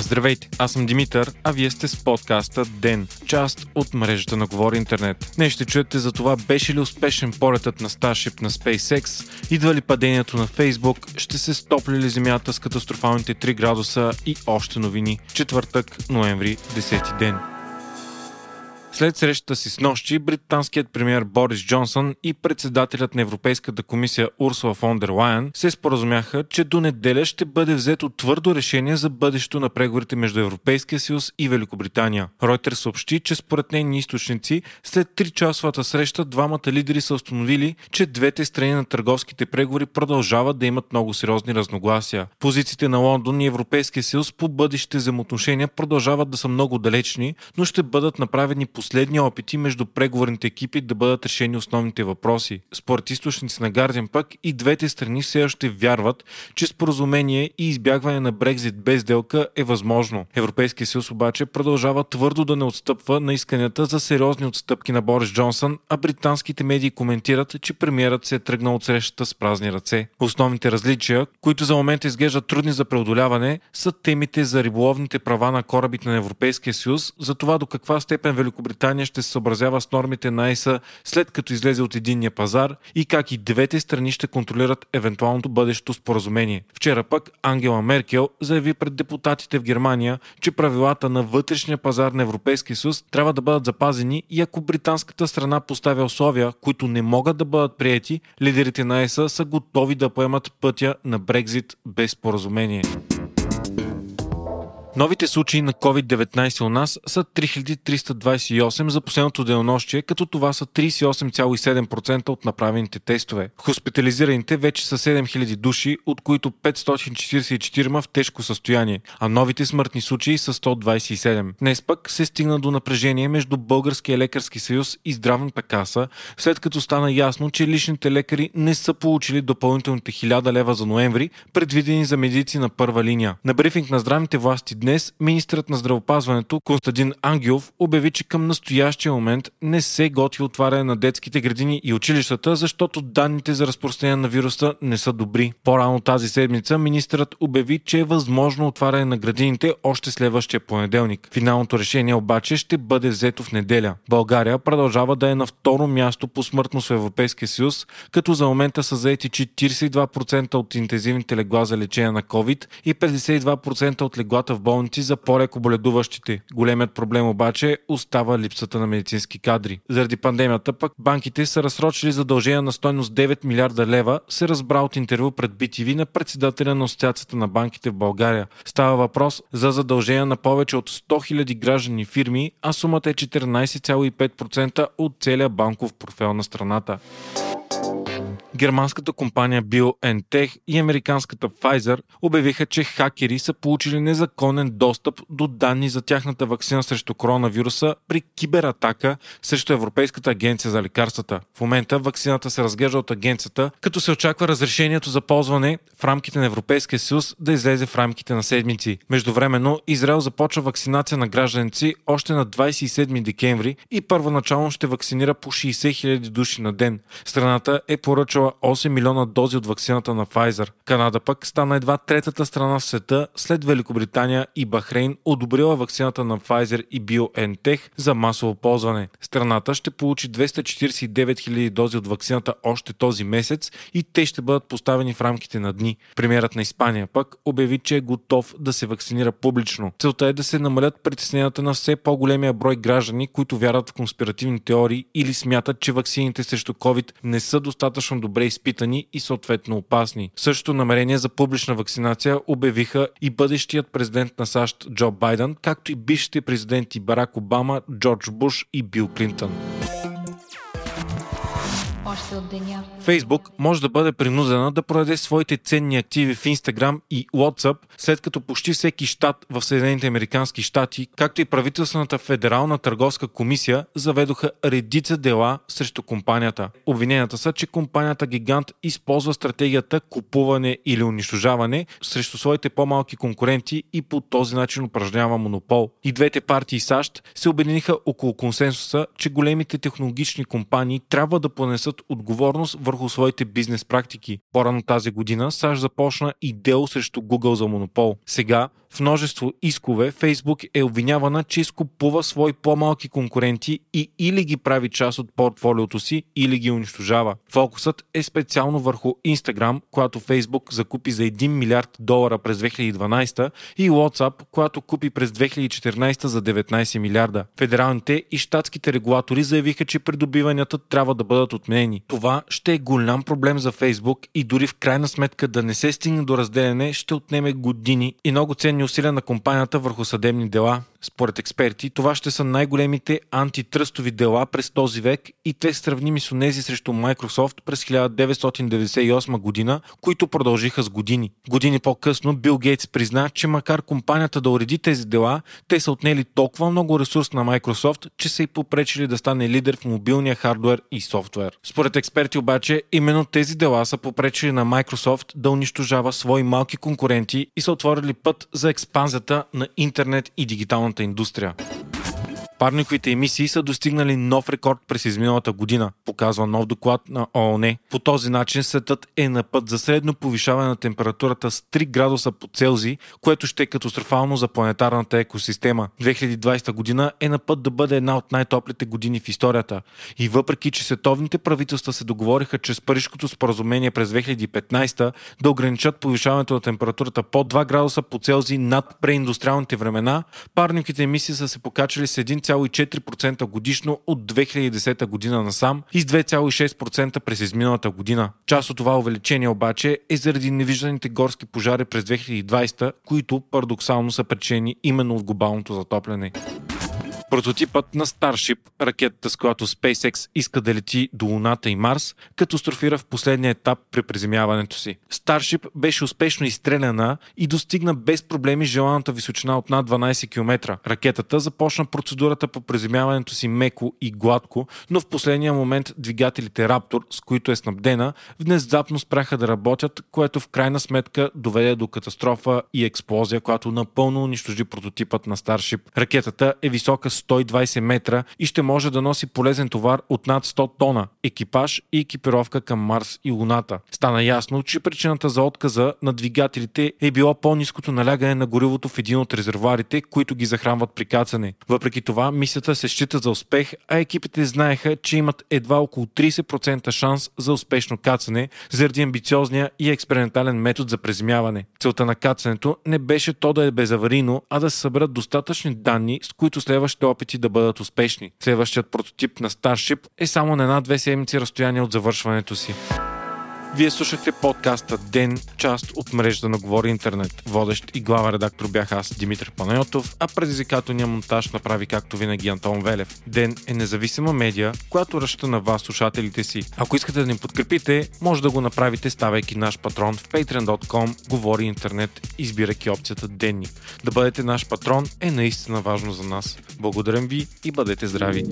Здравейте, аз съм Димитър, а вие сте с подкаста ДЕН, част от мрежата на Говори Интернет. Днес ще чуете за това беше ли успешен полетът на Starship на SpaceX, идва ли падението на Facebook, ще се стопли ли земята с катастрофалните 3 градуса и още новини. Четвъртък, ноември, 10 ден. След срещата си с нощи, британският премьер Борис Джонсън и председателят на Европейската комисия Урсула фон дер Лайен се споразумяха, че до неделя ще бъде взето твърдо решение за бъдещето на преговорите между Европейския съюз и Великобритания. Ройтер съобщи, че според нейни източници, след 3-часовата среща двамата лидери са установили, че двете страни на търговските преговори продължават да имат много сериозни разногласия. Позициите на Лондон и Европейския съюз по бъдещите взаимоотношения продължават да са много далечни, но ще бъдат направени по последни опити между преговорните екипи да бъдат решени основните въпроси. Според източници на Guardian пък и двете страни все още вярват, че споразумение и избягване на Брекзит без делка е възможно. Европейския съюз обаче продължава твърдо да не отстъпва на исканията за сериозни отстъпки на Борис Джонсън, а британските медии коментират, че премиерът се е тръгнал от срещата с празни ръце. Основните различия, които за момента изглеждат трудни за преодоляване, са темите за риболовните права на корабите на Европейския съюз, за това до каква степен Великобритания Великобритания ще се съобразява с нормите на ЕСА след като излезе от единния пазар и как и двете страни ще контролират евентуалното бъдещо споразумение. Вчера пък Ангела Меркел заяви пред депутатите в Германия, че правилата на вътрешния пазар на Европейския съюз трябва да бъдат запазени и ако британската страна поставя условия, които не могат да бъдат приети, лидерите на ЕСА са готови да поемат пътя на Брекзит без споразумение. Новите случаи на COVID-19 у нас са 3328 за последното денонощие, като това са 38,7% от направените тестове. Хоспитализираните вече са 7000 души, от които 544 в тежко състояние, а новите смъртни случаи са 127. Днес пък се стигна до напрежение между Българския лекарски съюз и здравната каса, след като стана ясно, че личните лекари не са получили допълнителните 1000 лева за ноември, предвидени за медици на първа линия. На брифинг на здравните власти Днес министрът на здравопазването Константин Ангелов обяви, че към настоящия момент не се готви отваряне на детските градини и училищата, защото данните за разпространение на вируса не са добри. По-рано тази седмица министрът обяви, че е възможно отваряне на градините още следващия понеделник. Финалното решение обаче ще бъде взето в неделя. България продължава да е на второ място по смъртност в Европейския съюз, като за момента са заети 42% от интензивните легла за лечение на COVID и 52% от леглата в болници за по-леко боледуващите. Големият проблем обаче остава липсата на медицински кадри. Заради пандемията пък банките са разсрочили задължения на стойност 9 милиарда лева, се разбра от интервю пред BTV на председателя на Асоциацията на банките в България. Става въпрос за задължения на повече от 100 000 граждани фирми, а сумата е 14,5% от целия банков профил на страната германската компания BioNTech и американската Pfizer обявиха, че хакери са получили незаконен достъп до данни за тяхната вакцина срещу коронавируса при кибератака срещу Европейската агенция за лекарствата. В момента вакцината се разглежда от агенцията, като се очаква разрешението за ползване в рамките на Европейския съюз да излезе в рамките на седмици. Междувременно Израел започва вакцинация на гражданици още на 27 декември и първоначално ще вакцинира по 60 000 души на ден. Страната е поръчала поръчала 8 милиона дози от вакцината на Pfizer. Канада пък стана едва третата страна в света след Великобритания и Бахрейн одобрила вакцината на Pfizer и BioNTech за масово ползване. Страната ще получи 249 000 дози от вакцината още този месец и те ще бъдат поставени в рамките на дни. Премьерът на Испания пък обяви, че е готов да се вакцинира публично. Целта е да се намалят притесненията на все по-големия брой граждани, които вярват в конспиративни теории или смятат, че ваксините срещу COVID не са достатъчно добре добре изпитани и съответно опасни. Същото намерение за публична вакцинация обявиха и бъдещият президент на САЩ Джо Байден, както и бившите президенти Барак Обама, Джордж Буш и Бил Клинтън още от деня. Фейсбук може да бъде принудена да продаде своите ценни активи в Instagram и WhatsApp, след като почти всеки щат в Съединените Американски щати, както и правителствената федерална търговска комисия, заведоха редица дела срещу компанията. Обвиненията са, че компанията гигант използва стратегията купуване или унищожаване срещу своите по-малки конкуренти и по този начин упражнява монопол. И двете партии САЩ се обединиха около консенсуса, че големите технологични компании трябва да понесат търсят отговорност върху своите бизнес практики. По-рано тази година САЩ започна и дело срещу Google за монопол. Сега в множество искове Facebook е обвинявана, че изкупува свои по-малки конкуренти и или ги прави част от портфолиото си, или ги унищожава. Фокусът е специално върху Instagram, която Facebook закупи за 1 милиард долара през 2012 и WhatsApp, която купи през 2014 за 19 милиарда. Федералните и щатските регулатори заявиха, че придобиванията трябва да бъдат отменени. Това ще е голям проблем за Facebook и дори в крайна сметка да не се стигне до разделяне ще отнеме години и много ценни усилия на компанията върху съдебни дела. Според експерти, това ще са най-големите антитръстови дела през този век и те сравними с онези срещу Microsoft през 1998 година, които продължиха с години. Години по-късно Бил Гейтс призна, че макар компанията да уреди тези дела, те са отнели толкова много ресурс на Microsoft, че са и попречили да стане лидер в мобилния хардвер и софтуер. Според експерти обаче, именно тези дела са попречили на Microsoft да унищожава свои малки конкуренти и са отворили път за експанзията на интернет и дигиталната контент-индустрия. Парниковите емисии са достигнали нов рекорд през изминалата година, показва нов доклад на ООН. По този начин светът е на път за средно повишаване на температурата с 3 градуса по Целзий, което ще е катастрофално за планетарната екосистема. 2020 година е на път да бъде една от най-топлите години в историята. И въпреки, че световните правителства се договориха чрез Парижското споразумение през 2015 да ограничат повишаването на температурата по 2 градуса по Целзий над преиндустриалните времена, парниковите емисии са се покачали с 1, 2,4% годишно от 2010 година насам и с 2,6% през изминалата година. Част от това увеличение обаче е заради невижданите горски пожари през 2020, които парадоксално са причини именно от глобалното затопляне. Прототипът на Starship, ракетата с която SpaceX иска да лети до Луната и Марс, катастрофира в последния етап при приземяването си. Starship беше успешно изстреляна и достигна без проблеми желаната височина от над 12 км. Ракетата започна процедурата по приземяването си меко и гладко, но в последния момент двигателите Raptor, с които е снабдена, внезапно спряха да работят, което в крайна сметка доведе до катастрофа и експлозия, която напълно унищожи прототипът на Starship. Ракетата е висока 120 метра и ще може да носи полезен товар от над 100 тона, екипаж и екипировка към Марс и Луната. Стана ясно, че причината за отказа на двигателите е било по-низкото налягане на горивото в един от резервуарите, които ги захранват при кацане. Въпреки това, мисията се счита за успех, а екипите знаеха, че имат едва около 30% шанс за успешно кацане, заради амбициозния и експериментален метод за преземяване. Целта на кацането не беше то да е безаварийно, а да се съберат достатъчни данни, с които следващите опити да бъдат успешни. Следващият прототип на Starship е само на една-две седмици разстояние от завършването си. Вие слушахте подкаста Ден, част от мрежата на Говори Интернет. Водещ и глава редактор бях аз, Димитър Панайотов, а предизвикателният монтаж направи както винаги Антон Велев. Ден е независима медия, която ръща на вас, слушателите си. Ако искате да ни подкрепите, може да го направите ставайки наш патрон в patreon.com, Говори Интернет, избирайки опцията Денник. Да бъдете наш патрон е наистина важно за нас. Благодарим ви и бъдете здрави!